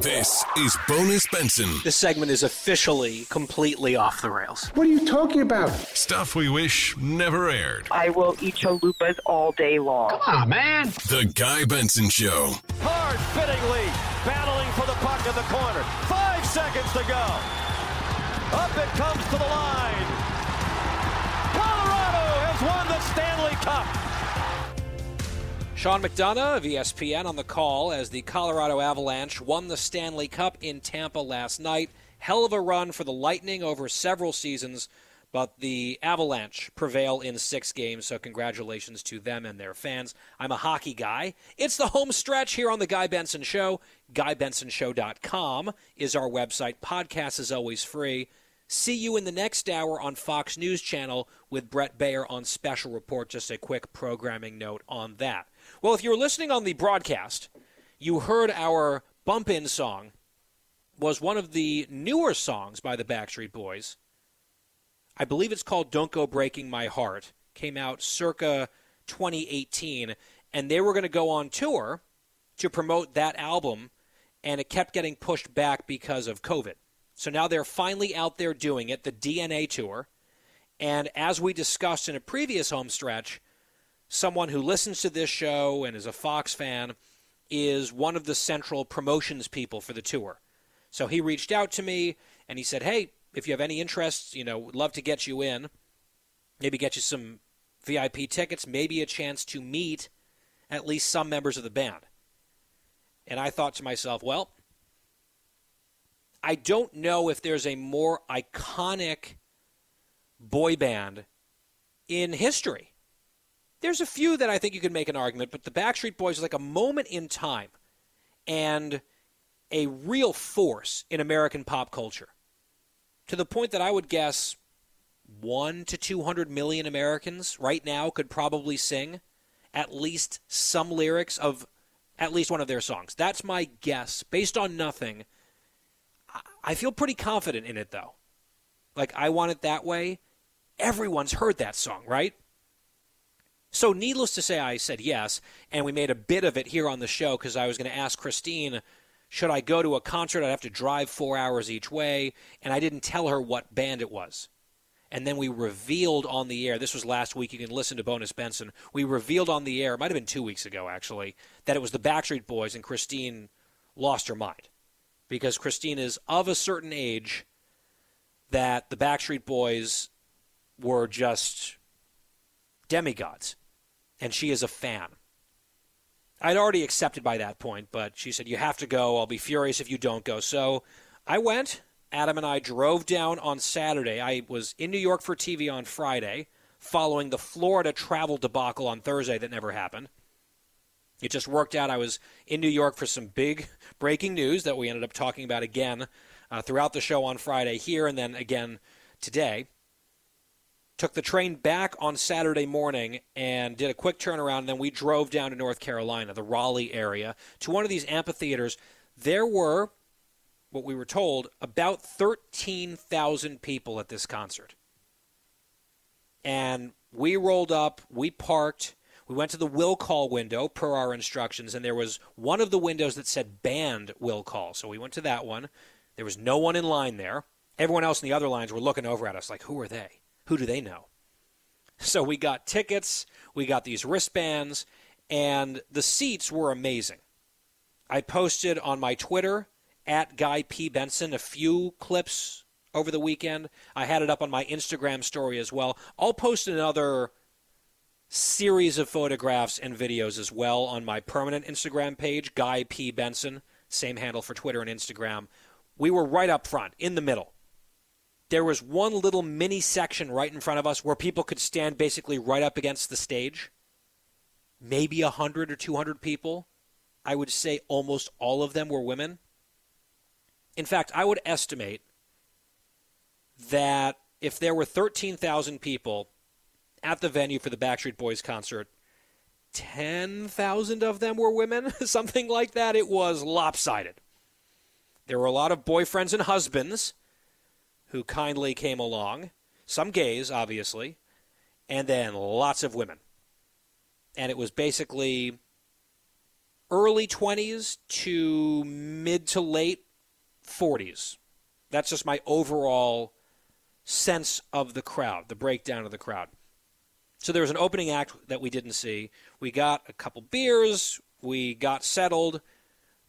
This is Bonus Benson. This segment is officially completely off the rails. What are you talking about? Stuff we wish never aired. I will eat chalupas all day long. Come on, man. The Guy Benson Show. Hard fittingly battling for the puck in the corner. Five seconds to go. Up it comes to the line. Colorado has won the Stanley Cup. Sean McDonough of ESPN on the call as the Colorado Avalanche won the Stanley Cup in Tampa last night. Hell of a run for the Lightning over several seasons, but the Avalanche prevail in six games, so congratulations to them and their fans. I'm a hockey guy. It's the home stretch here on The Guy Benson Show. GuyBensonShow.com is our website. Podcast is always free. See you in the next hour on Fox News Channel with Bret Baier on Special Report. Just a quick programming note on that. Well, if you were listening on the broadcast, you heard our bump in song was one of the newer songs by the Backstreet Boys. I believe it's called Don't Go Breaking My Heart. Came out circa 2018, and they were going to go on tour to promote that album, and it kept getting pushed back because of COVID. So now they're finally out there doing it, the DNA tour. And as we discussed in a previous home stretch, someone who listens to this show and is a Fox fan is one of the central promotions people for the tour. So he reached out to me and he said, "Hey, if you have any interest, you know, would love to get you in. Maybe get you some VIP tickets, maybe a chance to meet at least some members of the band." And I thought to myself, well, I don't know if there's a more iconic boy band in history. There's a few that I think you could make an argument, but the Backstreet Boys is like a moment in time and a real force in American pop culture. To the point that I would guess 1 to 200 million Americans right now could probably sing at least some lyrics of at least one of their songs. That's my guess based on nothing. I feel pretty confident in it though. Like I want it that way. Everyone's heard that song, right? So, needless to say, I said yes, and we made a bit of it here on the show because I was going to ask Christine, should I go to a concert? I'd have to drive four hours each way, and I didn't tell her what band it was. And then we revealed on the air, this was last week, you can listen to Bonus Benson. We revealed on the air, it might have been two weeks ago actually, that it was the Backstreet Boys, and Christine lost her mind. Because Christine is of a certain age that the Backstreet Boys were just demigods and she is a fan. I'd already accepted by that point, but she said, You have to go. I'll be furious if you don't go. So I went. Adam and I drove down on Saturday. I was in New York for TV on Friday, following the Florida travel debacle on Thursday that never happened. It just worked out. I was in New York for some big breaking news that we ended up talking about again uh, throughout the show on Friday here and then again today took the train back on Saturday morning and did a quick turnaround. And then we drove down to North Carolina, the Raleigh area, to one of these amphitheaters. There were, what we were told, about 13,000 people at this concert. And we rolled up, we parked, we went to the will call window per our instructions, and there was one of the windows that said band will call. So we went to that one. There was no one in line there. Everyone else in the other lines were looking over at us like, who are they? Who do they know? So we got tickets, we got these wristbands, and the seats were amazing. I posted on my Twitter at Guy P. Benson a few clips over the weekend. I had it up on my Instagram story as well. I'll post another series of photographs and videos as well on my permanent Instagram page, Guy P. Benson, same handle for Twitter and Instagram. We were right up front, in the middle there was one little mini section right in front of us where people could stand basically right up against the stage. Maybe 100 or 200 people. I would say almost all of them were women. In fact, I would estimate that if there were 13,000 people at the venue for the Backstreet Boys concert, 10,000 of them were women, something like that. It was lopsided. There were a lot of boyfriends and husbands who kindly came along, some gays, obviously, and then lots of women. And it was basically early 20s to mid to late 40s. That's just my overall sense of the crowd, the breakdown of the crowd. So there was an opening act that we didn't see. We got a couple beers, we got settled.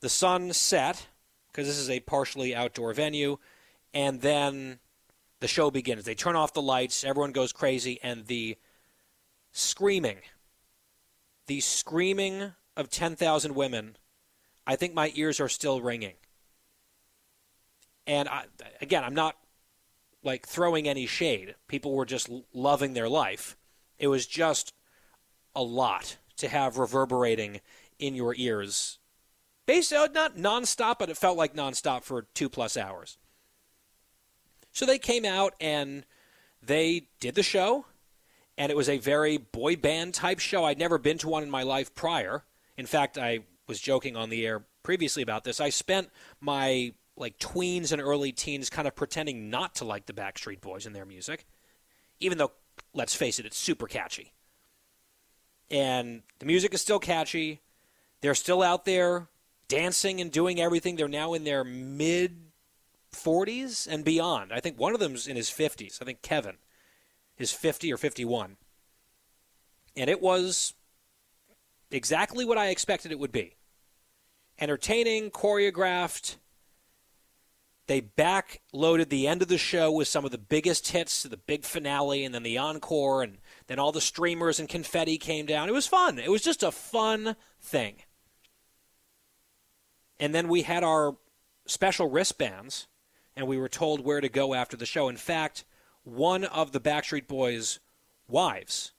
The sun set because this is a partially outdoor venue, and then the show begins. They turn off the lights, everyone goes crazy, and the screaming, the screaming of 10,000 women, I think my ears are still ringing. And I, again, I'm not like throwing any shade. People were just loving their life. It was just a lot to have reverberating in your ears. Basically, uh, not nonstop, but it felt like nonstop for two plus hours. So they came out and they did the show, and it was a very boy band type show. I'd never been to one in my life prior. In fact, I was joking on the air previously about this. I spent my like tweens and early teens kind of pretending not to like the Backstreet Boys and their music, even though, let's face it, it's super catchy. And the music is still catchy. They're still out there dancing and doing everything. They're now in their mid 40s and beyond. I think one of them's in his 50s. I think Kevin is 50 or 51. And it was exactly what I expected it would be entertaining, choreographed. They back loaded the end of the show with some of the biggest hits to the big finale and then the encore, and then all the streamers and confetti came down. It was fun. It was just a fun thing. And then we had our special wristbands, and we were told where to go after the show. In fact, one of the Backstreet Boys' wives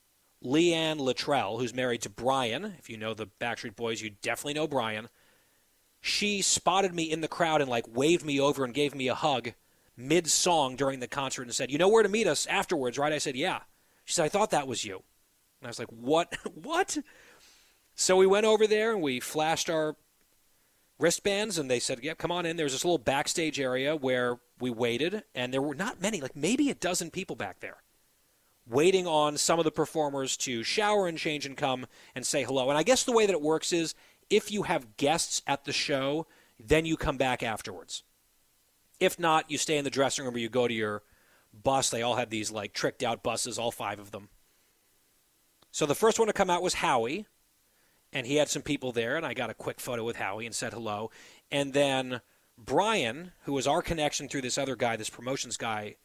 Leighanne Littrell, who's married to Brian. If you know the Backstreet Boys, you definitely know Brian. She spotted me in the crowd and like waved me over and gave me a hug mid song during the concert and said, "You know where to meet us afterwards, right?" I said, "Yeah." She said, "I thought that was you." And I was like, "What? what?" So we went over there and we flashed our wristbands and they said, "Yeah, come on in." There's this little backstage area where we waited and there were not many, like maybe a dozen people back there waiting on some of the performers to shower and change and come and say hello. And I guess the way that it works is if you have guests at the show, then you come back afterwards. If not, you stay in the dressing room or you go to your bus. They all had these like tricked out buses, all five of them. So the first one to come out was Howie, and he had some people there, and I got a quick photo with Howie and said hello. And then Brian, who was our connection through this other guy, this promotions guy,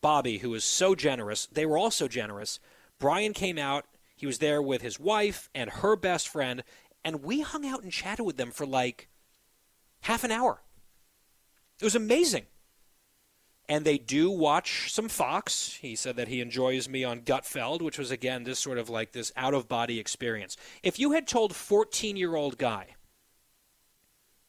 Bobby, who was so generous. They were all so generous. Brian came out. He was there with his wife and her best friend, and we hung out and chatted with them for like half an hour. It was amazing. And they do watch some Fox. He said that he enjoys me on Gutfeld, which was, again, this sort of like this out of body experience. If you had told 14 year old guy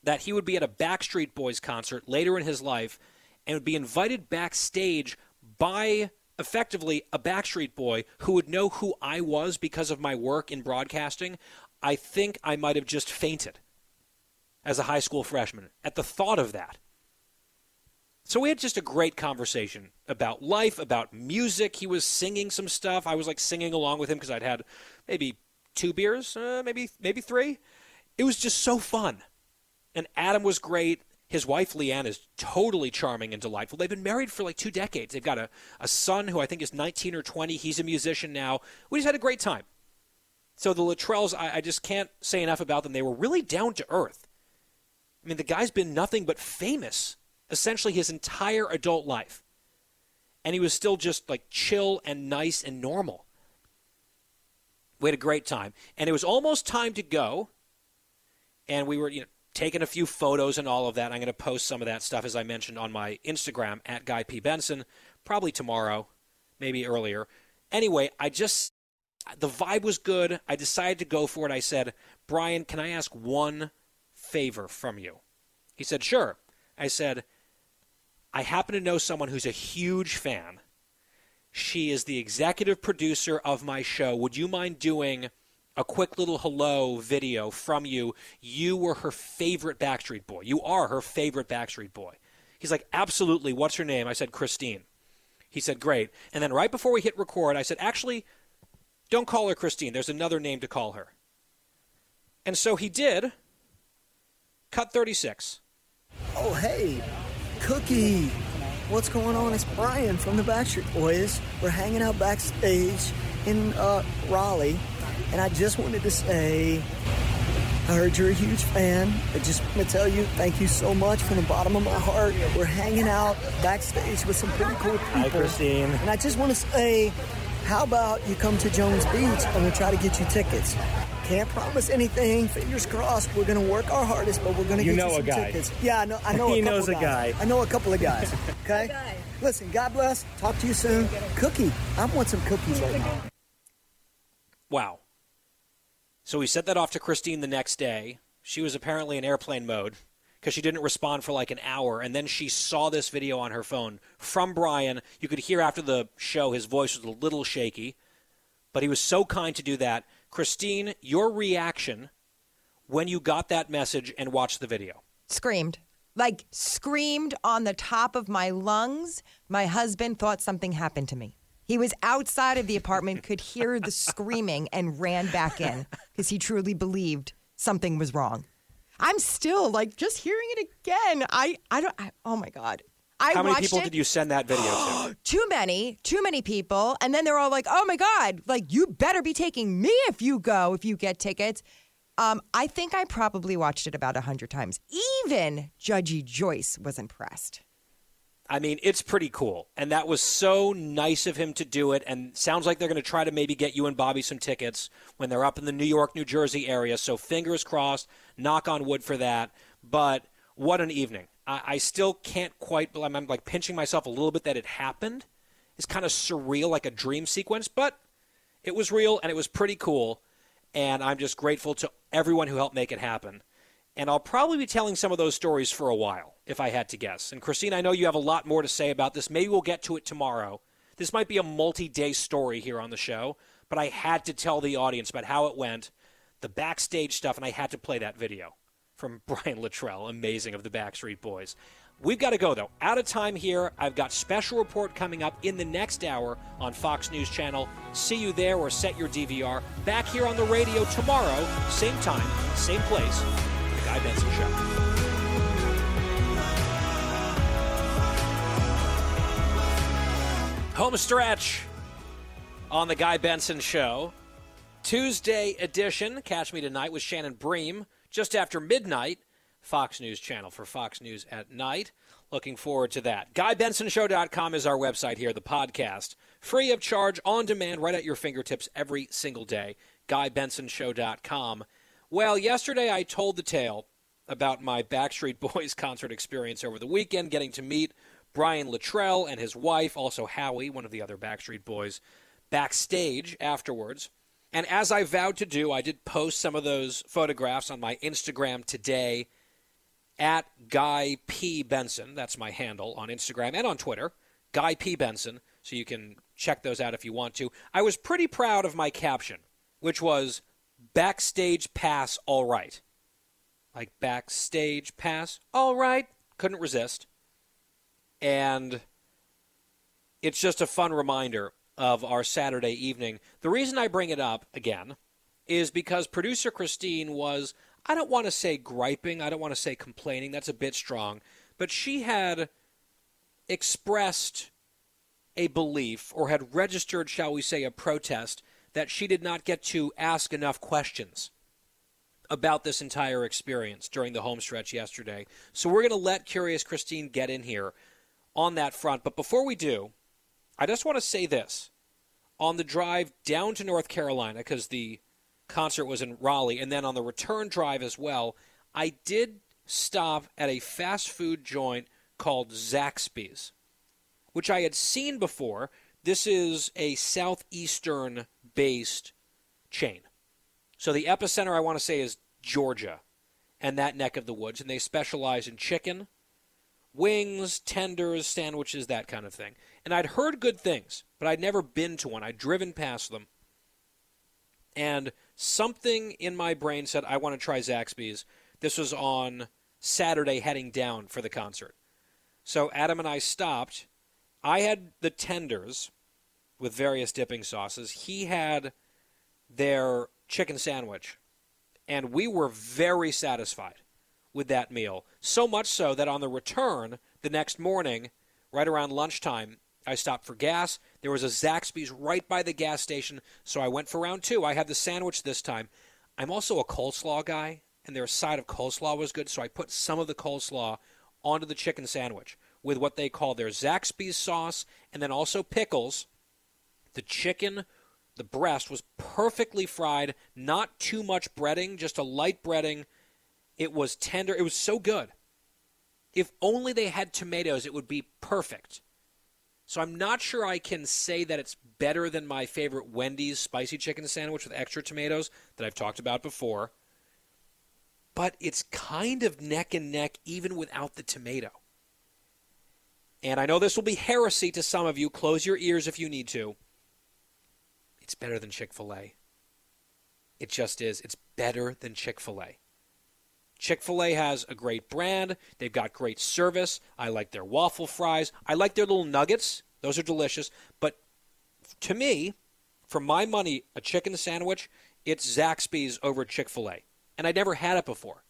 that he would be at a Backstreet Boys concert later in his life and would be invited backstage by effectively a Backstreet Boy who would know who I was because of my work in broadcasting, I think I might have just fainted as a high school freshman at the thought of that. So we had just a great conversation about life, about music. He was singing some stuff. I was like singing along with him because I'd had maybe two beers, uh, maybe maybe three. It was just so fun. And Adam was great. His wife, Leighanne, is totally charming and delightful. They've been married for like two decades. They've got a, a son who I think is 19 or 20. He's a musician now. We just had a great time. So the Littrells, I, I just can't say enough about them. They were really down to earth. I mean, the guy's been nothing but famous essentially his entire adult life. And he was still just like chill and nice and normal. We had a great time. And it was almost time to go. And we were, you know, taken a few photos and all of that. I'm going to post some of that stuff, as I mentioned, on my Instagram at Guy P. Benson, probably tomorrow, maybe earlier. Anyway, I just, the vibe was good. I decided to go for it. I said, Brian, can I ask one favor from you? He said, sure. I said, I happen to know someone who's a huge fan, She is the executive producer of my show. Would you mind doing a quick little hello video from you? You were her favorite Backstreet Boy. You are her favorite Backstreet Boy. He's like, Absolutely. What's her name? I said, Christine. He said, Great. And then right before we hit record, I said, Actually, don't call her Christine. There's another name to call her. And so he did. Cut 36. Oh, hey, Cookie. What's going on? It's Brian from the Backstreet Boys. We're hanging out backstage in uh, Raleigh, and I just wanted to say I heard you're a huge fan. I just want to tell you thank you so much from the bottom of my heart. We're hanging out backstage with some pretty cool people. Hi, Christine. And I just want to say, how about you come to Jones Beach and we try to get you tickets? Can't promise anything. Fingers crossed. We're going to work our hardest, but we're going to You get know you a some guy. tickets. Yeah, I know. I know. He a knows a guys. guy. I know a couple of guys. Okay. Listen. God bless. Talk to you soon. Cookie. I want some cookies right now. Wow. So he sent that off to Christine the next day. She was apparently in airplane mode because she didn't respond for like an hour. And then she saw this video on her phone from Brian. You could hear after the show his voice was a little shaky, but he was so kind to do that. Christine, your reaction when you got that message and watched the video. Screamed. Like, screamed on the top of my lungs. My husband thought something happened to me. He was outside of the apartment, could hear the screaming, and ran back in because he truly believed something was wrong. I'm still like just hearing it again. I, I don't, I, oh my God. I How many people it. did you send that video to? too many, too many people. And then they're all like, oh my God, like, you better be taking me if you go, if you get tickets. Um, I think I probably watched it about a hundred times. Even Judgy Joyce was impressed. I mean, it's pretty cool. And that was so nice of him to do it. And sounds like they're going to try to maybe get you and Bobby some tickets when they're up in the New York, New Jersey area. So fingers crossed, knock on wood for that. But what an evening. I, I still can't quite, I'm, I'm like pinching myself a little bit that it happened. It's kind of surreal, like a dream sequence, but it was real and it was pretty cool. And I'm just grateful to everyone who helped make it happen. And I'll probably be telling some of those stories for a while, if I had to guess. And Christine, I know you have a lot more to say about this. Maybe we'll get to it tomorrow. This might be a multi day story here on the show, but I had to tell the audience about how it went, the backstage stuff, and I had to play that video from Brian Littrell, amazing of the Backstreet Boys. We've got to go, though. Out of time here. I've got special report coming up in the next hour on Fox News Channel. See you there or set your DVR. Back here on the radio tomorrow, same time, same place. The Guy Benson Show. Home stretch on the Guy Benson Show. Tuesday edition. Catch me tonight with Shannon Bream just after midnight. Fox News Channel for Fox News at night. Looking forward to that. GuyBensonShow.com is our website here, the podcast. Free of charge, on demand, right at your fingertips every single day. GuyBensonShow.com. Well, yesterday I told the tale about my Backstreet Boys concert experience over the weekend, getting to meet Brian Littrell and his wife, also Howie, one of the other Backstreet Boys, backstage afterwards. And as I vowed to do, I did post some of those photographs on my Instagram today at Guy P. Benson. That's my handle on Instagram and on Twitter, Guy P. Benson. So you can check those out if you want to. I was pretty proud of my caption, which was backstage pass all right. Like backstage pass all right. Couldn't resist. And it's just a fun reminder of our Saturday evening. The reason I bring it up again is because producer Christine was, I don't want to say griping, I don't want to say complaining, that's a bit strong, but she had expressed a belief or had registered, shall we say, a protest that she did not get to ask enough questions about this entire experience during the home stretch yesterday. So we're going to let Curious Christine get in here on that front. But before we do, I just want to say this. On the drive down to North Carolina, because the concert was in Raleigh, and then on the return drive as well, I did stop at a fast food joint called Zaxby's, which I had seen before. This is a southeastern based chain. So the epicenter, I want to say, is Georgia and that neck of the woods, and they specialize in chicken, wings, tenders, sandwiches, that kind of thing. And I'd heard good things, but I'd never been to one. I'd driven past them. And something in my brain said, I want to try Zaxby's. This was on Saturday heading down for the concert. So Adam and I stopped. I had the tenders with various dipping sauces. He had their chicken sandwich. And we were very satisfied with that meal. So much so that on the return the next morning, right around lunchtime, I stopped for gas. There was a Zaxby's right by the gas station, so I went for round two. I had the sandwich this time. I'm also a coleslaw guy, and their side of coleslaw was good, so I put some of the coleslaw onto the chicken sandwich with what they call their Zaxby's sauce and then also pickles. The chicken, the breast was perfectly fried, not too much breading, just a light breading. It was tender. It was so good. If only they had tomatoes, it would be perfect. So I'm not sure I can say that it's better than my favorite Wendy's spicy chicken sandwich with extra tomatoes that I've talked about before. But it's kind of neck and neck even without the tomato. And I know this will be heresy to some of you. Close your ears if you need to. It's better than Chick fil A. It just is. It's better than Chick fil A. Chick fil A has a great brand. They've got great service. I like their waffle fries. I like their little nuggets. Those are delicious. But to me, for my money, a chicken sandwich, it's Zaxby's over Chick fil A. And I never had it before.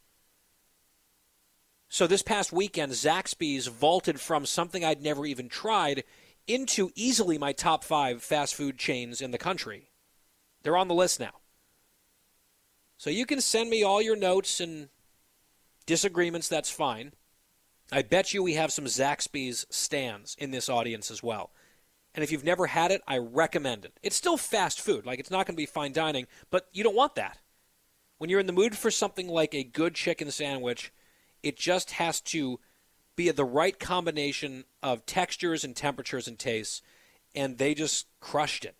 So this past weekend, Zaxby's vaulted from something I'd never even tried into easily my top five fast food chains in the country. They're on the list now. So you can send me all your notes and disagreements, that's fine. I bet you we have some Zaxby's stands in this audience as well. And if you've never had it, I recommend it. It's still fast food, like it's not going to be fine dining, but you don't want that. When you're in the mood for something like a good chicken sandwich, it just has to be the right combination of textures and temperatures and tastes, and they just crushed it.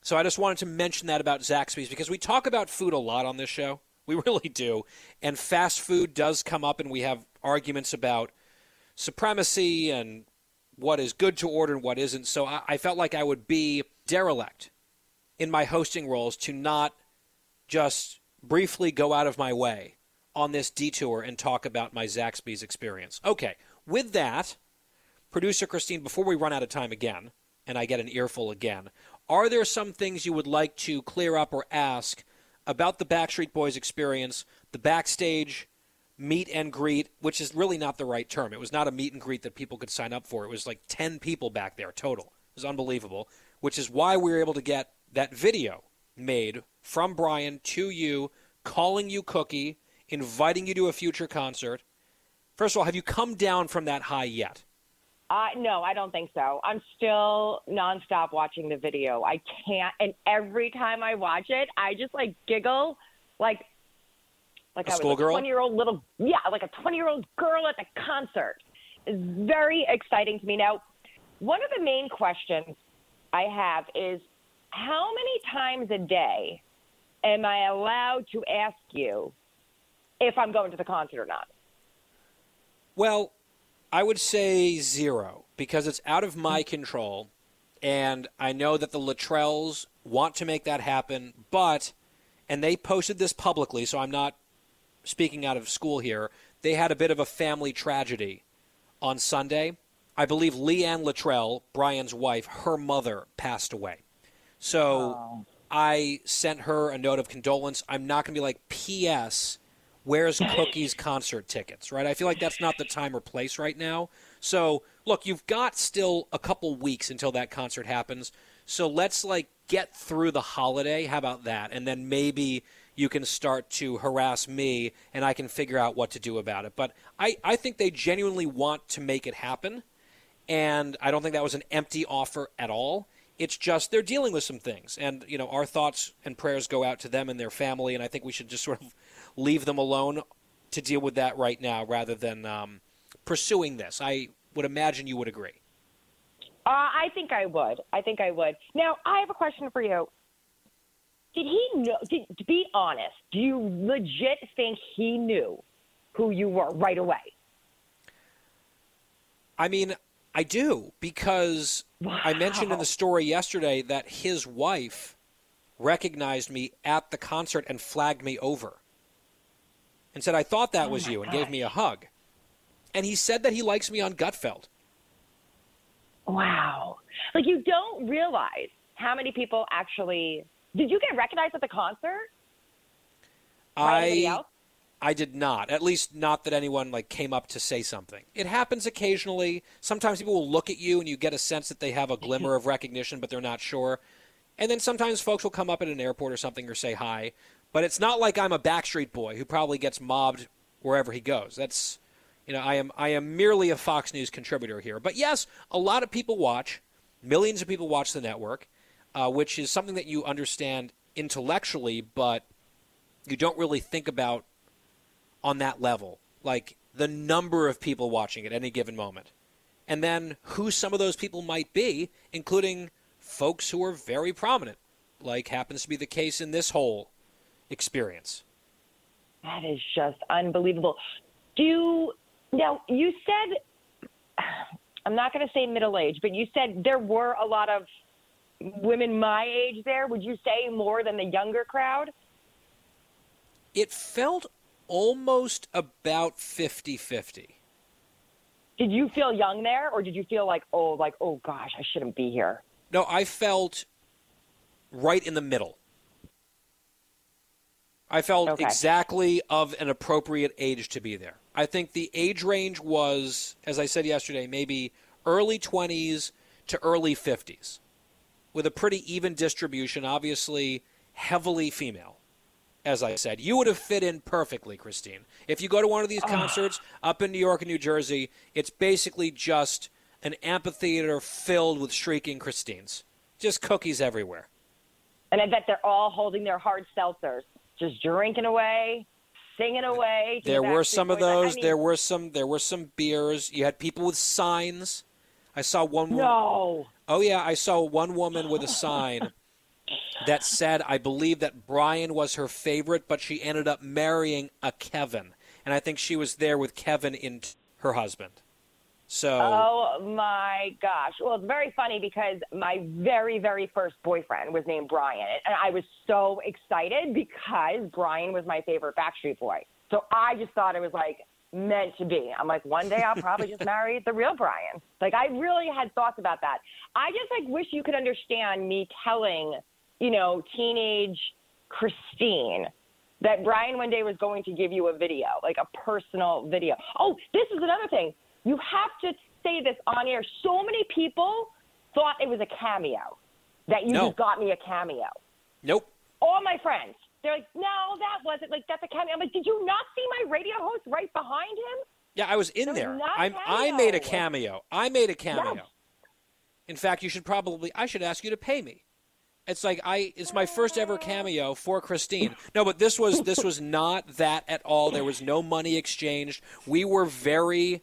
So I just wanted to mention that about Zaxby's because we talk about food a lot on this show. We really do. And fast food does come up, and we have arguments about supremacy and what is good to order and what isn't. So I, I felt like I would be derelict in my hosting roles to not just briefly go out of my way on this detour and talk about my Zaxby's experience. Okay, with that, producer Christine, before we run out of time again, and I get an earful again, are there some things you would like to clear up or ask about the Backstreet Boys experience, the backstage meet and greet, which is really not the right term. It was not a meet and greet that people could sign up for. It was like 10 people back there total. It was unbelievable, which is why we were able to get that video made from Brian to you, calling you Cookie, inviting you to a future concert. First of all, have you come down from that high yet? Uh, no, I don't think so. I'm still nonstop watching the video. I can't, and every time I watch it, I just like giggle, like like A I was a 20 year old little, yeah, like a 20 year old girl at the concert. It's very exciting to me. Now, one of the main questions I have is how many times a day am I allowed to ask you if I'm going to the concert or not? Well, I would say zero because it's out of my control. And I know that the Littrells want to make that happen, but, and they posted this publicly, so I'm not speaking out of school here. They had a bit of a family tragedy on Sunday. I believe Leighanne Littrell, Brian's wife, her mother passed away. So I sent her a note of condolence. I'm not going to be like, P.S. Where's Cookie's concert tickets, right? I feel like that's not the time or place right now. So, look, you've got still a couple weeks until that concert happens. So let's like get through the holiday. How about that? And then maybe you can start to harass me and I can figure out what to do about it. But I, I think they genuinely want to make it happen. And I don't think that was an empty offer at all. It's just they're dealing with some things. And, you know, our thoughts and prayers go out to them and their family. And I think we should just sort of leave them alone to deal with that right now rather than um, pursuing this. I would imagine you would agree. Uh, I think I would. I think I would. Now, I have a question for you. Did he know? Did, to be honest, do you legit think he knew who you were right away? I mean, I do because I mentioned in the story yesterday that his wife recognized me at the concert and flagged me over and said, I thought that Oh was you, and gave me a hug. And he said that he likes me on Gutfeld. Wow. Like you don't realize how many people actually did you get recognized at the concert? I. I did not. At least not that anyone like came up to say something. It happens occasionally. Sometimes people will look at you and you get a sense that they have a glimmer of recognition, but they're not sure. And then sometimes folks will come up at an airport or something or say hi. But it's not like I'm a Backstreet Boy who probably gets mobbed wherever he goes. That's you know, I am I am merely a Fox News contributor here. But yes, a lot of people watch. Millions of people watch the network, uh, which is something that you understand intellectually, but you don't really think about on that level, like the number of people watching at any given moment, and then who some of those people might be, including folks who are very prominent, like happens to be the case in this whole experience. That is just unbelievable. Do you, now you said I'm not going to say middle age, but you said there were a lot of women my age there. Would you say more than the younger crowd? It felt almost about 50 50. Did you feel young there, or did you feel like, oh, like, oh gosh, I shouldn't be here? No, I felt right in the middle. I felt Okay. exactly of an appropriate age to be there. I think the age range was, as I said yesterday, maybe early 20s to early 50s, with a pretty even distribution, obviously heavily female. As I said, you would have fit in perfectly, Christine. If you go to one of these concerts up in New York and New Jersey, it's basically just an amphitheater filled with shrieking Christines. Just cookies everywhere. And I bet they're all holding their hard seltzers, just drinking away, singing away. There were some of Boys. I those. mean, There were some. There were some beers. You had people with signs. I saw one. wo- No. Oh yeah, I saw one woman with a sign that said, "I believe that Brian was her favorite, but she ended up marrying a Kevin." And I think she was there with Kevin in her husband. So Oh my gosh. Well, it's very funny because my very, very first boyfriend was named Brian. And I was so excited because Brian was my favorite Backstreet Boy. So I just thought it was like meant to be. I'm like, one day I'll probably just marry the real Brian. Like, I really had thoughts about that. I just like wish you could understand me telling, you know, teenage Christine that Brian one day was going to give you a video, like a personal video. Oh, this is another thing. You have to say this on air. So many people thought it was a cameo, that you No. just got me a cameo. nope. All my friends, they're like, no, that wasn't like that's a cameo. I'm like, did you not see my radio host right behind him? Yeah, I was in there. I made a cameo. cameo. I made a cameo. Yes. In fact, you should probably. I should ask you to pay me. It's like I. It's my first ever cameo for Christine. No, but this was this was not that at all. There was no money exchanged. We were very,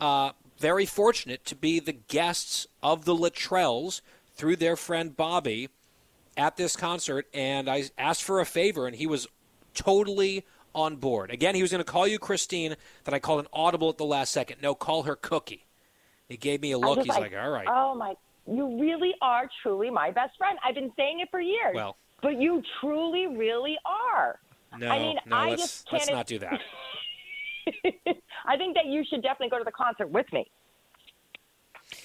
uh, very fortunate to be the guests of the Littrells through their friend Bobby at this concert, and I asked for a favor, and he was totally on board. Again, he was going to call you Christine, that I called an audible at the last second. No, call her Cookie. He gave me a look. He's like, all right. Oh my, you really are truly my best friend. I've been saying it for years. Well. but you truly, really are. no, I mean, no, I let's, just let's not do that. I think that you should definitely go to the concert with me.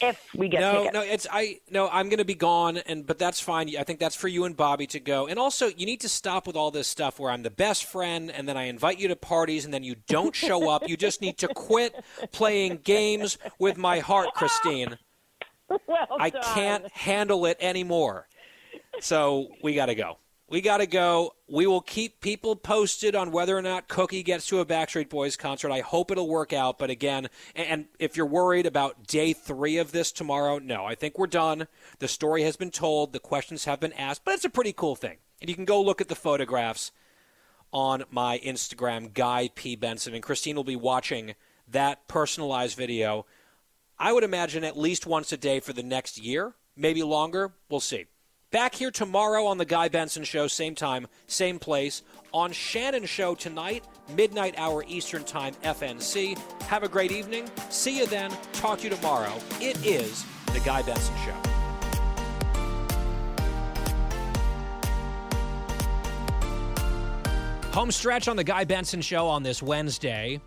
If we get no, tickets. no, it's I no, I'm going to be gone, and but that's fine. I think that's for you and Bobby to go. And also, you need to stop with all this stuff where I'm the best friend, and then I invite you to parties, and then you don't show up. You just need to quit playing games with my heart, Christine. well I can't handle it anymore. So we got to go. We got to go. We will keep people posted on whether or not Cookie gets to a Backstreet Boys concert. I hope it'll work out. But again, and- if you're worried about day three of this tomorrow, no, I think we're done. The story has been told, the questions have been asked, but it's a pretty cool thing. And you can go look at the photographs on my Instagram, Guy P. Benson. And Christine will be watching that personalized video I would imagine at least once a day for the next year, maybe longer. We'll see. Back here tomorrow on The Guy Benson Show, same time, same place. On Shannon Show tonight, midnight hour Eastern Time, FNC. Have a great evening. See you then. Talk to you tomorrow. It is The Guy Benson Show. Home stretch on The Guy Benson Show on this Wednesday.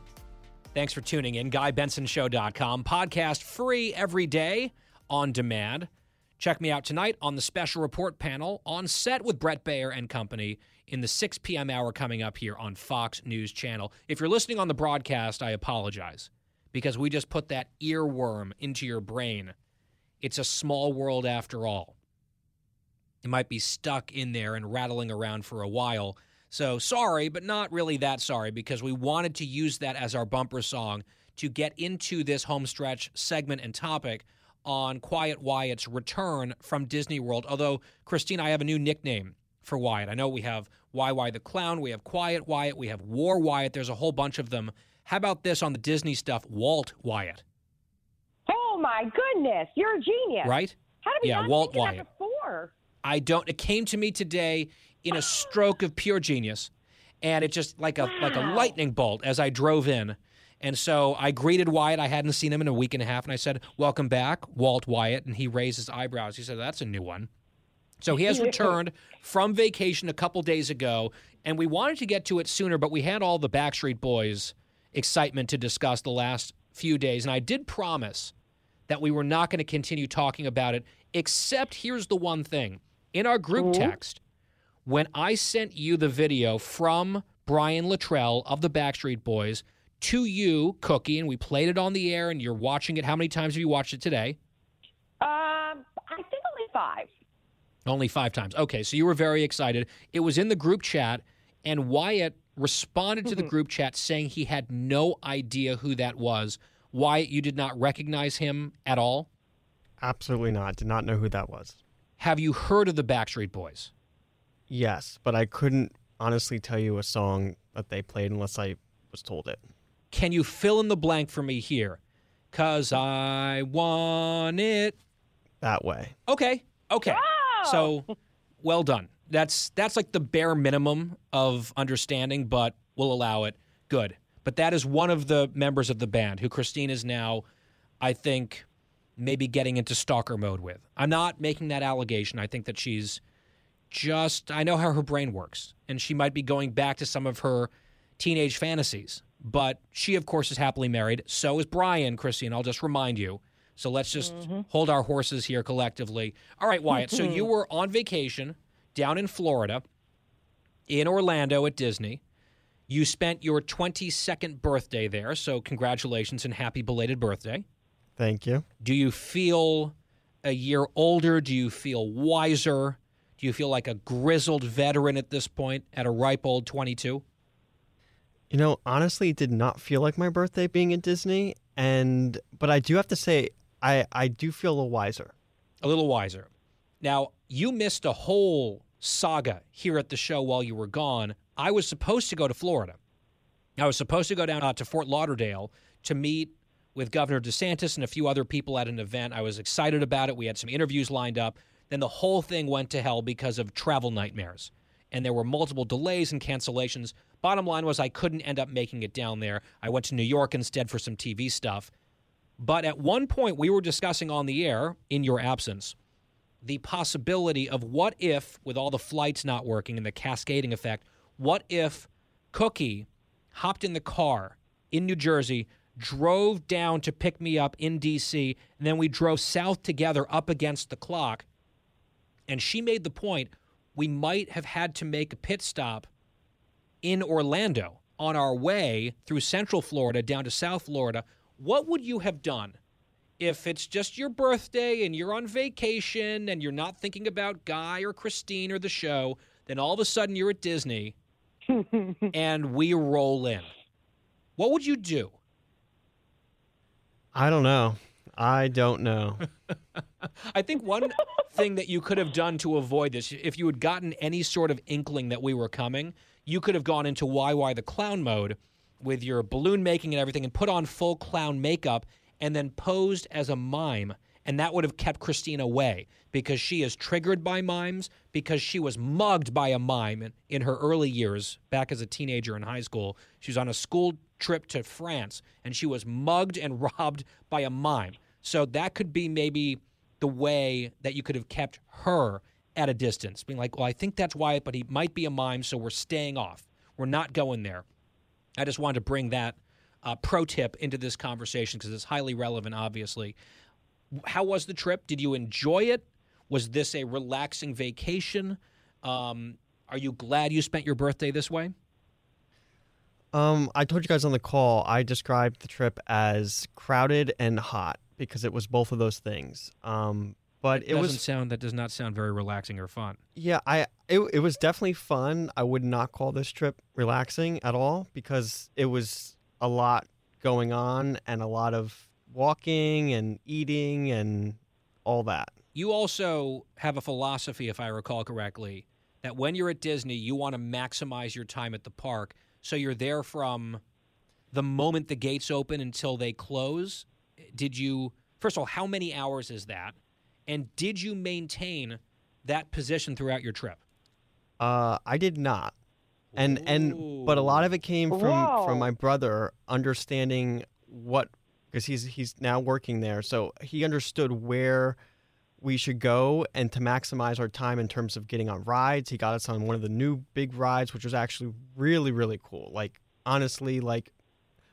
Thanks for tuning in. GuyBensonShow.com. Podcast free every day on demand. Check me out tonight on the special report panel on set with Bret Baier and company in the 6 p.m. hour coming up here on Fox News Channel. If you're listening on the broadcast, I apologize because we just put that earworm into your brain. It's a small world after all. It might be stuck in there and rattling around for a while. So sorry, but not really that sorry because we wanted to use that as our bumper song to get into this homestretch segment and topic on Quiet Wyatt's return from Disney World. Although, Christine, I have a new nickname for Wyatt. I know we have YY the Clown, we have Quiet Wyatt, we have War Wyatt. There's a whole bunch of them. How about this on the Disney stuff? Walt Wyatt. Oh my goodness, you're a genius. Right? How did we Yeah, not Walt think of that before? I don't. It came to me today in a stroke of pure genius, and it just like a like a lightning bolt as I drove in. And so I greeted Wyatt. I hadn't seen him in a week and a half, and I said, "Welcome back, Walt Wyatt." And he raised his eyebrows. He said, "That's a new one." So he has returned from vacation a couple days ago, and we wanted to get to it sooner, but we had all the Backstreet Boys excitement to discuss the last few days, and I did promise that we were not going to continue talking about it, except here's the one thing. In our group mm-hmm. text, when I sent you the video from Brian Littrell of the Backstreet Boys to you, Cookie, and we played it on the air, and you're watching it. How many times have you watched it today? Um, I think only five. Only five times. Okay, so you were very excited. It was in the group chat, and Wyatt responded to the group chat saying he had no idea who that was. Wyatt, you did not recognize him at all? Absolutely not. Did not know who that was. Have you heard of the Backstreet Boys? Yes, but I couldn't honestly tell you a song that they played unless I was told it. Can you fill in the blank for me here? Cause I want it. That way. Okay. Okay. So well done. That's that's like the bare minimum of understanding, but we'll allow it. Good. But that is one of the members of the band who Christine is now, I think, maybe getting into stalker mode with. I'm not making that allegation. I think that she's just I know how her brain works. And she might be going back to some of her teenage fantasies. But she, of course, is happily married. So is Brian, Christine. I'll just remind you. So let's just mm-hmm. hold our horses here collectively. All right, Wyatt. so you were on vacation down in Florida, in Orlando at Disney. You spent your 22nd birthday there. So congratulations and happy belated birthday. Thank you. Do you feel a year older? Do you feel wiser? Do you feel like a grizzled veteran at this point at a ripe old 22? You know, honestly, it did not feel like my birthday being at Disney, and but I do have to say, I I do feel a little wiser. A little wiser. Now, you missed a whole saga here at the show while you were gone. I was supposed to go to Florida. I was supposed to go down uh, to Fort Lauderdale to meet with Governor DeSantis and a few other people at an event. I was excited about it. We had some interviews lined up. Then the whole thing went to hell because of travel nightmares. And there were multiple delays and cancellations. Bottom line was, I couldn't end up making it down there. I went to New York instead for some TV stuff. But at one point, we were discussing on the air, in your absence, the possibility of what if, with all the flights not working and the cascading effect, what if Cookie hopped in the car in New Jersey, drove down to pick me up in D.C., and then we drove south together up against the clock. And she made the point we might have had to make a pit stop in Orlando on our way through Central Florida down to South Florida. What would you have done if it's just your birthday and you're on vacation and you're not thinking about Guy or Christine or the show? Then all of a sudden you're at Disney and we roll in. What would you do? I don't know. I don't know. I think one thing that you could have done to avoid this, if you had gotten any sort of inkling that we were coming, you could have gone into YY the clown mode with your balloon making and everything and put on full clown makeup and then posed as a mime And that would have kept Christine away because she is triggered by mimes, because she was mugged by a mime in, in her early years, back as a teenager in high school. She was on a school trip to France and she was mugged and robbed by a mime. So that could be maybe the way that you could have kept her at a distance, being like, well, I think that's Wyatt, but he might be a mime, so we're staying off. We're not going there. I just wanted to bring that uh, pro tip into this conversation because it's highly relevant, obviously. How was the trip? Did you enjoy it? Was this a relaxing vacation? Um, are you glad you spent your birthday this way? Um, I told you guys on the call, I described the trip as crowded and hot because it was both of those things. Um, but it doesn't was sound that does not sound very relaxing or fun. yeah, I it, it was definitely fun. I would not call this trip relaxing at all because it was a lot going on and a lot of walking and eating and all that. You also have a philosophy, if I recall correctly, that when you're at Disney, you want to maximize your time at the park. So you're there from the moment the gates open until they close. Did you, first of all, how many hours is that? And did you maintain that position throughout your trip? Uh, I did not, and and but a lot of it came from Whoa. from my brother understanding what because he's he's now working there, so he understood where we should go and to maximize our time in terms of getting on rides. He got us on one of the new big rides, which was actually really really cool. Like honestly, like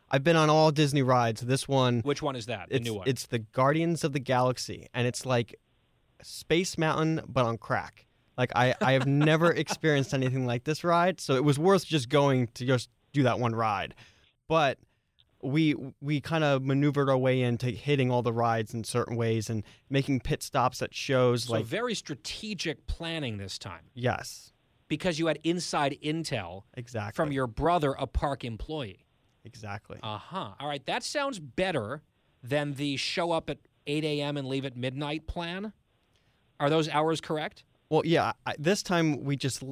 I've been on all Disney rides. This one Which one is that? The it's new one. it's the Guardians of the Galaxy, and it's like Space Mountain but on crack. Like I I have never experienced anything like this ride, so it was worth just going to just do that one ride. But we we kind of maneuvered our way into hitting all the rides in certain ways and making pit stops at shows so like very strategic planning this time yes, because you had inside intel exactly. from your brother, a park employee. Exactly. Uh huh. All right, that sounds better than the show up at 8 a.m. and leave at midnight plan. Are those hours correct? Well, yeah. I, this time we just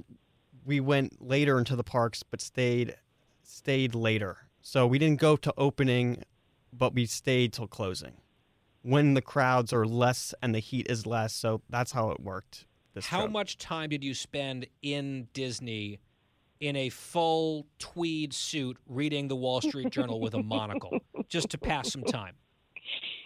we went later into the parks, but stayed stayed later. So we didn't go to opening, but we stayed till closing, when the crowds are less and the heat is less. So that's how it worked. This How trip. much time did you spend in Disney in a full tweed suit reading the Wall Street Journal with a monocle just to pass some time?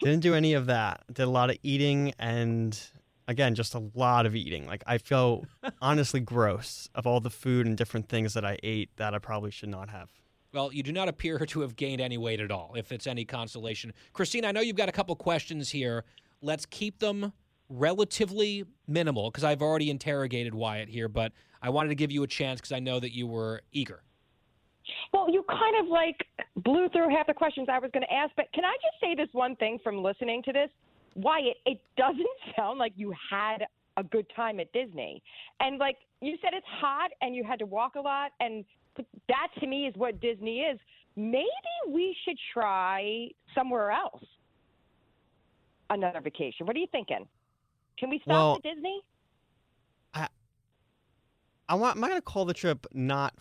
Didn't do any of that. Did a lot of eating and again, just a lot of eating. Like I feel honestly gross of all the food and different things that I ate that I probably should not have. Well, you do not appear to have gained any weight at all, if it's any consolation. Christine, I know you've got a couple questions here. Let's keep them relatively minimal because I've already interrogated Wyatt here, but I wanted to give you a chance because I know that you were eager. Well, you kind of like blew through half the questions I was going to ask, but can I just say this one thing from listening to this? Wyatt, it doesn't sound like you had a good time at Disney. And like you said, it's hot and you had to walk a lot. And that to me is what Disney is. Maybe we should try somewhere else another vacation. What are you thinking? Can we stop Well- at Disney? I I want, I'm not going to call the trip not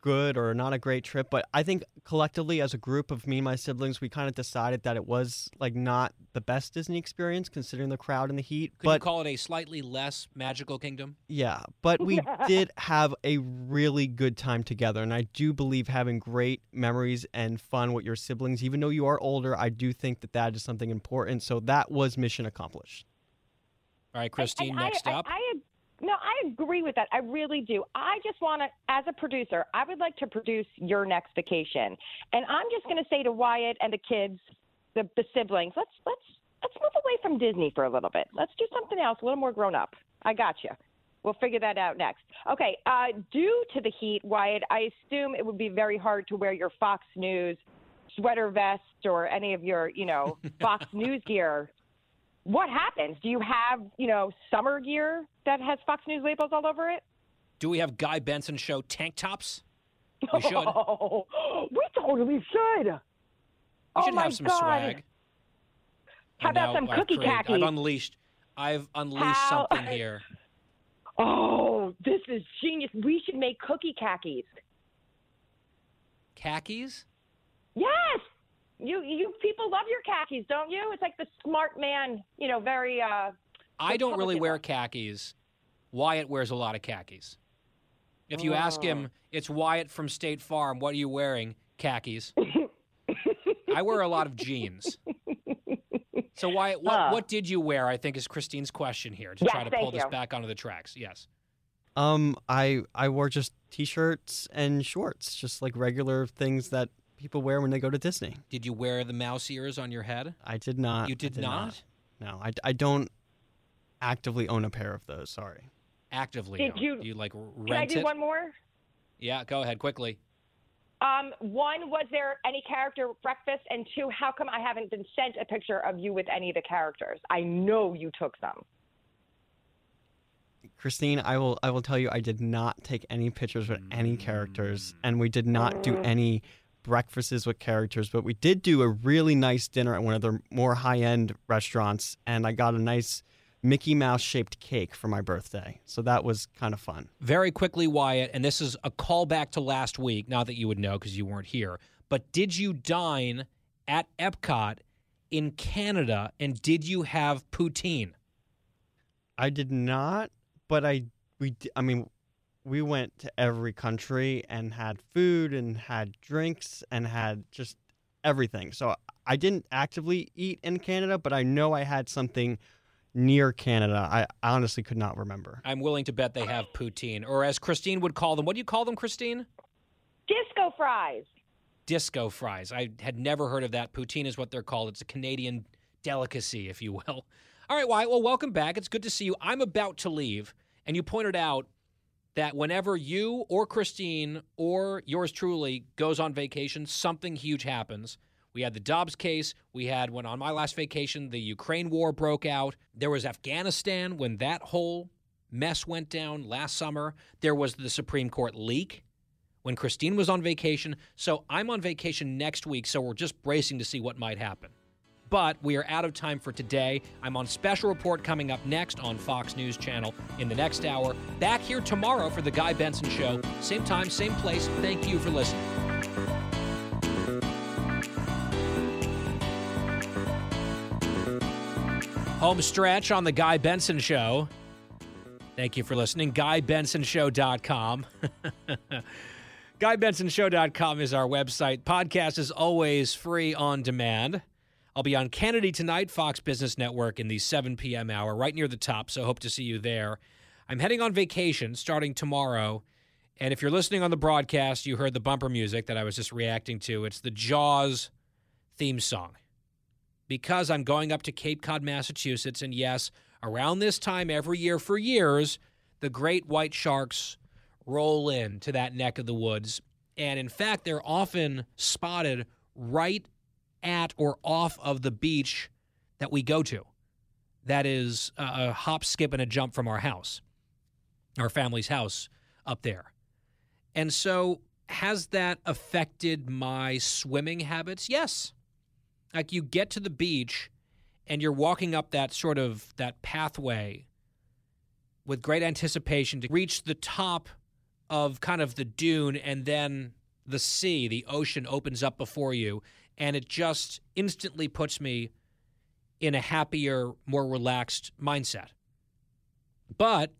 good or not a great trip, but I think collectively as a group of me and my siblings, we kind of decided that it was like not the best Disney experience considering the crowd and the heat. Could you but call it a slightly less magical kingdom? yeah, but we did have a really good time together, and I do believe having great memories and fun with your siblings, even though you are older, I do think that that is something important. So that was mission accomplished. All right, Christine, And I- next I, up. I, I, no, I agree with that. I really do. I just want to, as a producer, I would like to produce your next vacation, and I'm just going to say to Wyatt and the kids, the, the siblings, let's let's let's move away from Disney for a little bit. Let's do something else, a little more grown up. I got you. We'll figure that out next. Okay. Uh, due to the heat, Wyatt, I assume it would be very hard to wear your Fox News sweater vest or any of your, you know, Fox News gear what happens? Do you have, you know, summer gear that has Fox News labels all over it? Do we have Guy Benson show tank tops? We should. Oh, we totally should. We oh should my have some God. swag. How And about some uh, I've cookie created- khakis? I've unleashed. I've unleashed How- something here. Oh, this is genius. We should make cookie khakis. Khakis? Yes. You you people love your khakis, don't you? It's like the smart man, you know, very. uh I don't really wear khakis. Wyatt wears a lot of khakis. If you ask him, it's Wyatt from State Farm. What are you wearing? Khakis. I wear a lot of jeans. So Wyatt, what, Huh. what did you wear? I think is Christine's question here to Yes, try to thank pull this you. back onto the tracks. Yes. Um, I I wore just t-shirts and shorts, just like regular things that people wear when they go to Disney. Did you wear the mouse ears on your head? I did not. You I did not. No, I, I don't actively own a pair of those. Sorry. Actively. Did own. you- Do you like Can I do it? one more? Yeah, go ahead quickly. Um, one, was there any character breakfast? And two, how come I haven't been sent a picture of you with any of the characters? I know you took some. Christine, I will I will tell you I did not take any pictures with any characters and we did not do Mm. any breakfasts with characters, but we did do a really nice dinner at one of the more high-end restaurants and I got a nice Mickey Mouse shaped cake for my birthday. So that was kind of fun. Very quickly, Wyatt, and this is a callback to last week, not that you would know because you weren't here, but did you dine at Epcot in Canada and did you have poutine? I did not, but I we I mean we went to every country and had food and had drinks and had just everything. So I didn't actively eat in Canada, but I know I had something near Canada. I honestly could not remember. I'm willing to bet they have poutine, or as Christine would call them, what do you call them, Christine? Disco fries. Disco fries. I had never heard of that. Poutine is what they're called. It's a Canadian delicacy, if you will. All right, Wyatt. Well, welcome back. It's good to see you. I'm about to leave, and you pointed out that whenever you or Christine or yours truly goes on vacation, something huge happens. We had the Dobbs case. We had when on my last vacation, the Ukraine war broke out. There was Afghanistan when that whole mess went down last summer. There was the Supreme Court leak when Christine was on vacation. So I'm on vacation next week, so we're just bracing to see what might happen. But we are out of time for today. I'm on special report coming up next on Fox News Channel in the next hour. Back here tomorrow for the Guy Benson Show. Same time, same place. Thank you for listening. Home stretch on the Guy Benson Show. Thank you for listening. GuyBensonShow.com. GuyBensonShow.com is our website. Podcast is always free on demand. I'll be on Kennedy tonight, Fox Business Network, in the 7 p.m. hour, right near the top, so hope to see you there. I'm heading on vacation starting tomorrow. And if you're listening on the broadcast, you heard the bumper music that I was just reacting to. It's the Jaws theme song. Because I'm going up to Cape Cod, Massachusetts, and yes, around this time every year for years, the great white sharks roll in to that neck of the woods. And in fact, they're often spotted right at or off of the beach that we go to. That is a hop, skip, and a jump from our house, our family's house up there. And so, has that affected my swimming habits? Yes. Like you get to the beach and you're walking up that sort of that pathway with great anticipation to reach the top of kind of the dune and then the sea, the ocean opens up before you and it just instantly puts me in a happier, more relaxed mindset. But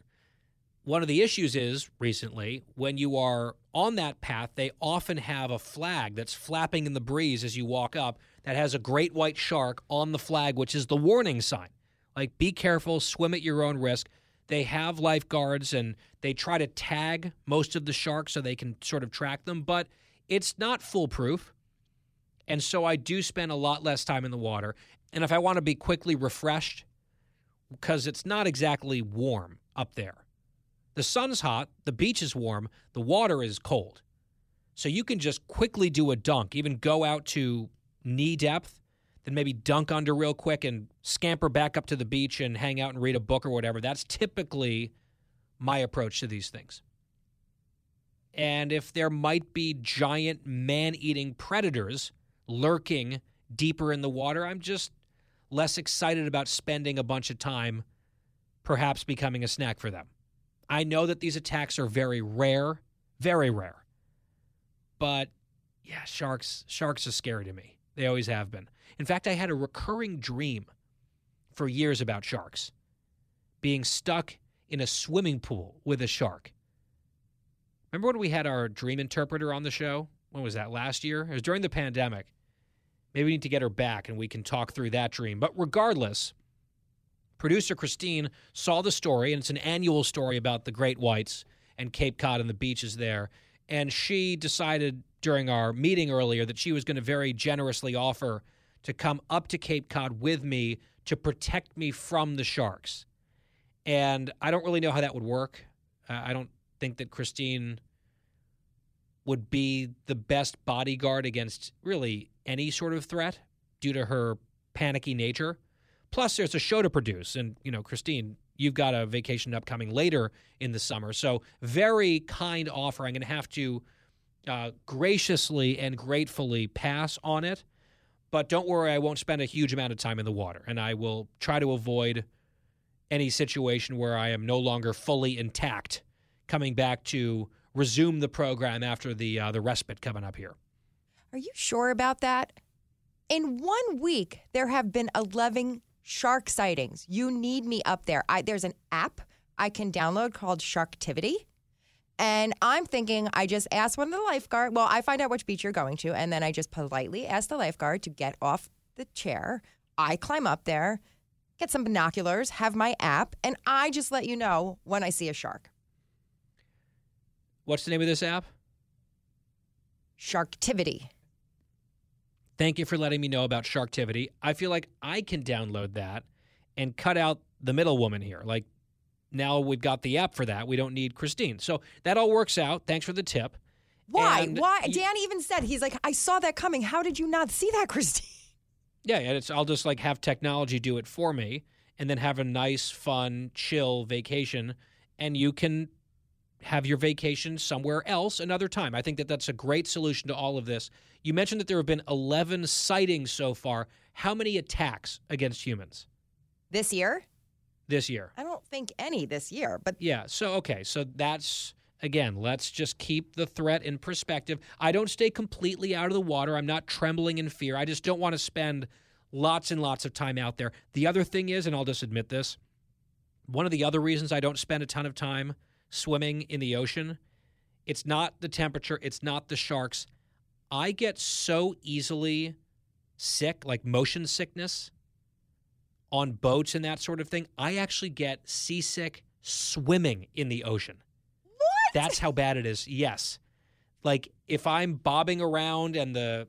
one of the issues is recently when you are on that path, they often have a flag that's flapping in the breeze as you walk up that has a great white shark on the flag, which is the warning sign. Like, be careful, swim at your own risk. They have lifeguards and they try to tag most of the sharks so they can sort of track them, but it's not foolproof. And so I do spend a lot less time in the water. And if I want to be quickly refreshed, because it's not exactly warm up there. The sun's hot, the beach is warm, the water is cold. So you can just quickly do a dunk, even go out to knee depth, then maybe dunk under real quick and scamper back up to the beach and hang out and read a book or whatever. That's typically my approach to these things. And if there might be giant man eating predators lurking deeper in the water, I'm just less excited about spending a bunch of time perhaps becoming a snack for them. I know that these attacks are very rare, very rare. But yeah, sharks sharks are scary to me. They always have been. In fact, I had a recurring dream for years about sharks being stuck in a swimming pool with a shark. Remember when we had our dream interpreter on the show? When was that? Last year? It was during the pandemic. Maybe we need to get her back and we can talk through that dream. But regardless, producer Christine saw the story, and it's an annual story about the great whites and Cape Cod and the beaches there. And she decided during our meeting earlier that she was going to very generously offer to come up to Cape Cod with me to protect me from the sharks. And I don't really know how that would work. I don't think that Christine would be the best bodyguard against really any sort of threat due to her panicky nature. Plus, there's a show to produce. And, you know, Christine, you've got a vacation upcoming later in the summer. So, very kind offer. I'm going to have to uh, graciously and gratefully pass on it. But don't worry, I won't spend a huge amount of time in the water. And I will try to avoid any situation where I am no longer fully intact coming back to resume the program after the uh, the respite coming up here. Are you sure about that? In one week, there have been 11 shark sightings. You need me up there. I, there's an app I can download called Sharktivity. And I'm thinking, I just ask one of the lifeguard. Well, I find out which beach you're going to, and then I just politely ask the lifeguard to get off the chair. I climb up there, get some binoculars, have my app, and I just let you know when I see a shark. What's the name of this app? Sharktivity. Thank you for letting me know about Sharktivity. I feel like I can download that and cut out the middle woman here. Like now we've got the app for that. We don't need Christine. So that all works out. Thanks for the tip. Why? And Why? y- Dan even said, he's like, I saw that coming. How did you not see that, Christine? Yeah, and it's I'll just like have technology do it for me and then have a nice, fun, chill vacation and you can have your vacation somewhere else another time. I think that that's a great solution to all of this. You mentioned that there have been 11 sightings so far. How many attacks against humans This year? this year? I don't think any this year, but Yeah. So okay. So that's again. Let's just keep the threat in perspective. I don't stay completely out of the water. I'm not trembling in fear. I just don't want to spend lots and lots of time out there. The other thing is, and I'll just admit this, one of the other reasons I don't spend a ton of time swimming in the ocean, it's not the temperature. It's not the sharks. I get so easily sick, like motion sickness on boats and that sort of thing. I actually get seasick swimming in the ocean. what? That's how bad it is. Yes. Like if I'm bobbing around and the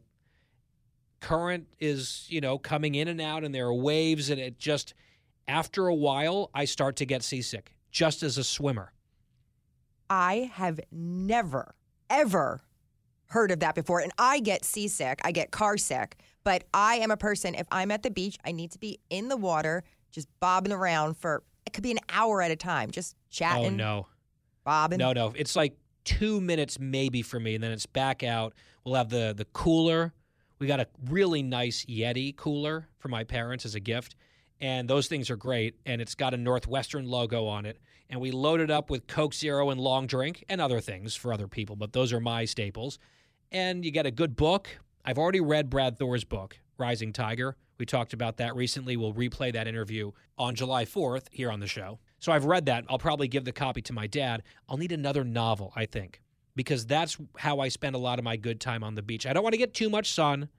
current is, you know, coming in and out and there are waves and it just after a while I start to get seasick just as a swimmer. I have never, ever heard of that before. And I get seasick, I get car sick, but I am a person, if I'm at the beach, I need to be in the water, just bobbing around for, it could be an hour at a time, just oh, chatting, Oh no. bobbing. No, no. It's like two minutes maybe for me, and then it's back out. We'll have the the cooler. We got a really nice Yeti cooler for my parents as a gift, and those things are great. And it's got a Northwestern logo on it. And we load it up with Coke Zero and long drink and other things for other people, but those are my staples. And you get a good book. I've already read Brad Thor's book, Rising Tiger. We talked about that recently. We'll replay that interview on July 4th here on the show. So I've read that. I'll probably give the copy to my dad. I'll need another novel, I think, because that's how I spend a lot of my good time on the beach. I don't want to get too much sun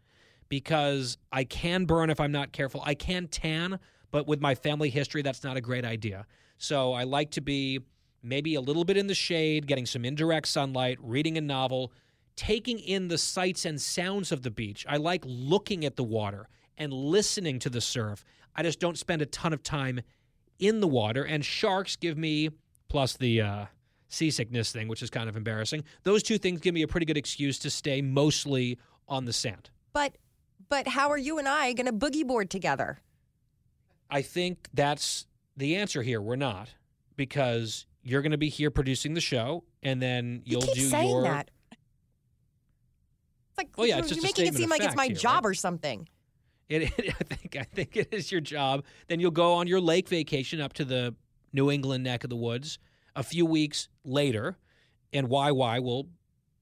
because I can burn if I'm not careful. I can tan, but with my family history, that's not a great idea. So I like to be maybe a little bit in the shade, getting some indirect sunlight, reading a novel, taking in the sights and sounds of the beach. I like looking at the water and listening to the surf. I just don't spend a ton of time in the water. And sharks give me, plus the uh, seasickness thing, which is kind of embarrassing, those two things give me a pretty good excuse to stay mostly on the sand. But, but how are you and I going to boogie board together? I think that's the answer here. We're not because you're going to be here producing the show, and then you'll you keep do saying your. that. It's like Well, yeah, you're, it's just you're making it seem like it's my here, job right? or something. It, I think I think it is your job. Then you'll go on your lake vacation up to the New England neck of the woods a few weeks later, and YY will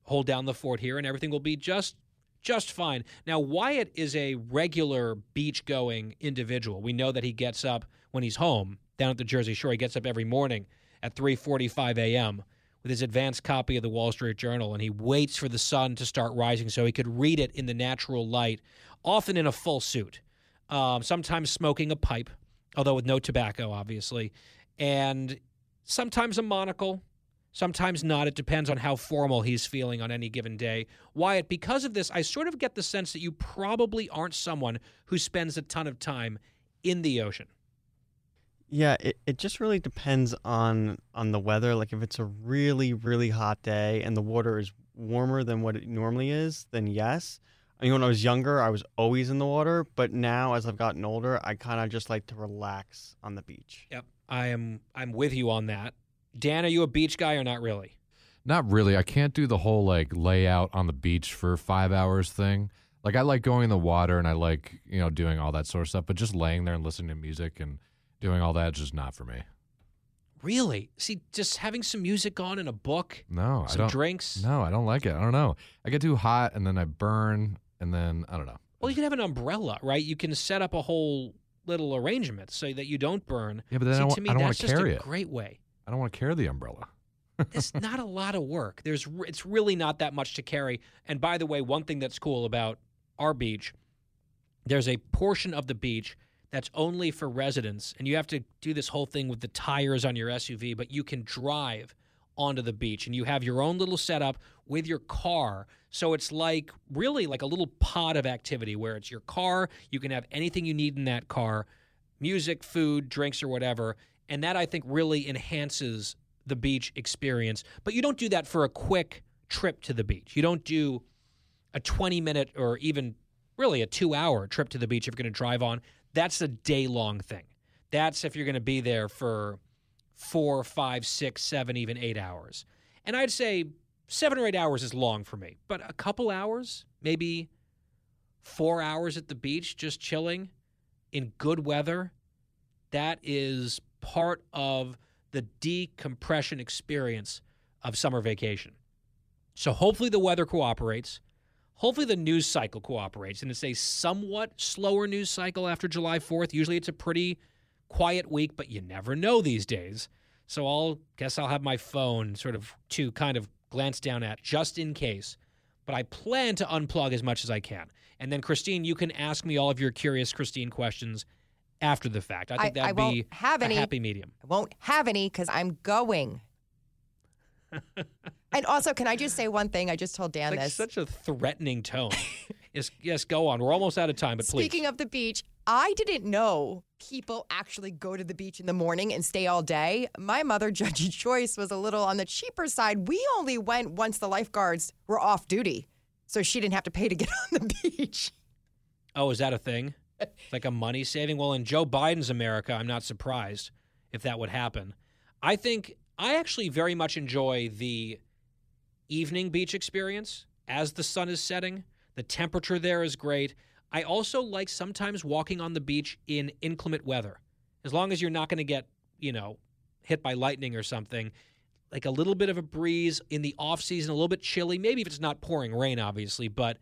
hold down the fort here, and everything will be just just fine. Now, Wyatt is a regular beach going individual. We know that he gets up when he's home down at the Jersey Shore. He gets up every morning at 3:45 a.m. with his advanced copy of the Wall Street Journal and he waits for the sun to start rising so he could read it in the natural light, often in a full suit. Um, sometimes smoking a pipe, although with no tobacco obviously, and sometimes a monocle, sometimes not. It depends on how formal he's feeling on any given day. Wyatt, because of this, I sort of get the sense that you probably aren't someone who spends a ton of time in the ocean. Yeah, it, it just really depends on on the weather. Like if it's a really really hot day and the water is warmer than what it normally is, then yes. I mean, when I was younger, I was always in the water, but now as I've gotten older, I kind of just like to relax on the beach. Yep, I am. I'm with you on that. Dan, are you a beach guy or not really? Not really. I can't do the whole like layout on the beach for five hours thing. Like I like going in the water and I like you know doing all that sort of stuff, but just laying there and listening to music and doing all that is just not for me. Really? See, just having some music on and a book, No, I some don't. drinks. No, I don't like it. I don't know. I get too hot and then I burn and then I don't know. Well, you can have an umbrella, right? You can set up a whole little arrangement so that you don't burn. Yeah, but then See, I don't, to me, I don't that's want to just carry a it. great way. I don't want to carry the umbrella. It's not a lot of work. There's it's really not that much to carry. And by the way, one thing that's cool about our beach, there's a portion of the beach that's only for residents, and you have to do this whole thing with the tires on your SUV, but you can drive onto the beach and you have your own little setup with your car. So it's like really like a little pod of activity where it's your car, you can have anything you need in that car, music, food, drinks or whatever, and that I think really enhances the beach experience. But you don't do that for a quick trip to the beach. You don't do a 20 minute or even really a 2 hour trip to the beach if you're going to drive on. That's a day long thing. That's if you're going to be there for four, five, six, seven, even eight hours. And I'd say seven or eight hours is long for me, but a couple hours, maybe four hours at the beach, just chilling in good weather, that is part of the decompression experience of summer vacation. So hopefully the weather cooperates. Hopefully the news cycle cooperates. And it's a somewhat slower news cycle after July 4th. Usually it's a pretty quiet week, but you never know these days. So I'll guess I'll have my phone sort of to kind of glance down at just in case. But I plan to unplug as much as I can. And then Christine, you can ask me all of your curious Christine questions after the fact. I think I- I that'd won't be have a any. happy medium. I won't have any because I'm going. And also, can I just say one thing? I just told Dan Like this. such a threatening tone. yes, yes, go on. We're almost out of time, but please Speaking please. of the beach, I didn't know people actually go to the beach in the morning and stay all day. My mother, Judgy Choice, was a little on the cheaper side. We only went once the lifeguards were off duty, so she didn't have to pay to get on the beach. oh, is that a thing? like a money saving? Well, in Joe Biden's America, I'm not surprised if that would happen. I think I actually very much enjoy the evening beach experience as the sun is setting. The temperature there is great. I also like sometimes walking on the beach in inclement weather. As long as you're not going to get, you know, hit by lightning or something, like a little bit of a breeze in the off season, a little bit chilly, maybe if it's not pouring rain obviously, but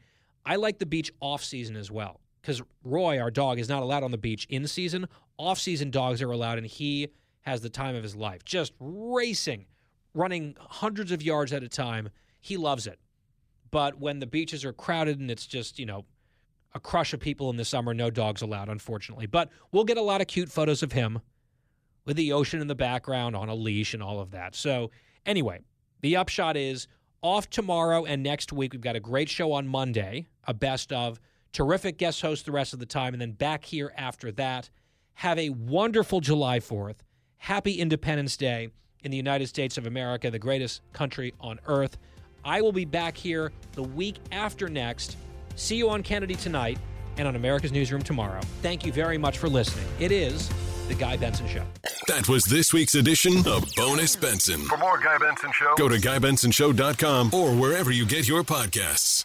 I like the beach off season as well cuz Roy, our dog, is not allowed on the beach in season. Off season dogs are allowed and he has the time of his life, just racing, running hundreds of yards at a time. He loves it. But when the beaches are crowded and it's just, you know, a crush of people in the summer, no dogs allowed, unfortunately. But we'll get a lot of cute photos of him with the ocean in the background on a leash and all of that. So, anyway, the upshot is off tomorrow and next week. We've got a great show on Monday, a best of, terrific guest host the rest of the time, and then back here after that. Have a wonderful July 4th. Happy Independence Day in the United States of America, the greatest country on earth. I will be back here the week after next. See you on Kennedy tonight and on America's Newsroom tomorrow. Thank you very much for listening. It is The Guy Benson Show. That was this week's edition of Bonus Benson. For more Guy Benson Show, Go to GuyBensonShow.com or wherever you get your podcasts.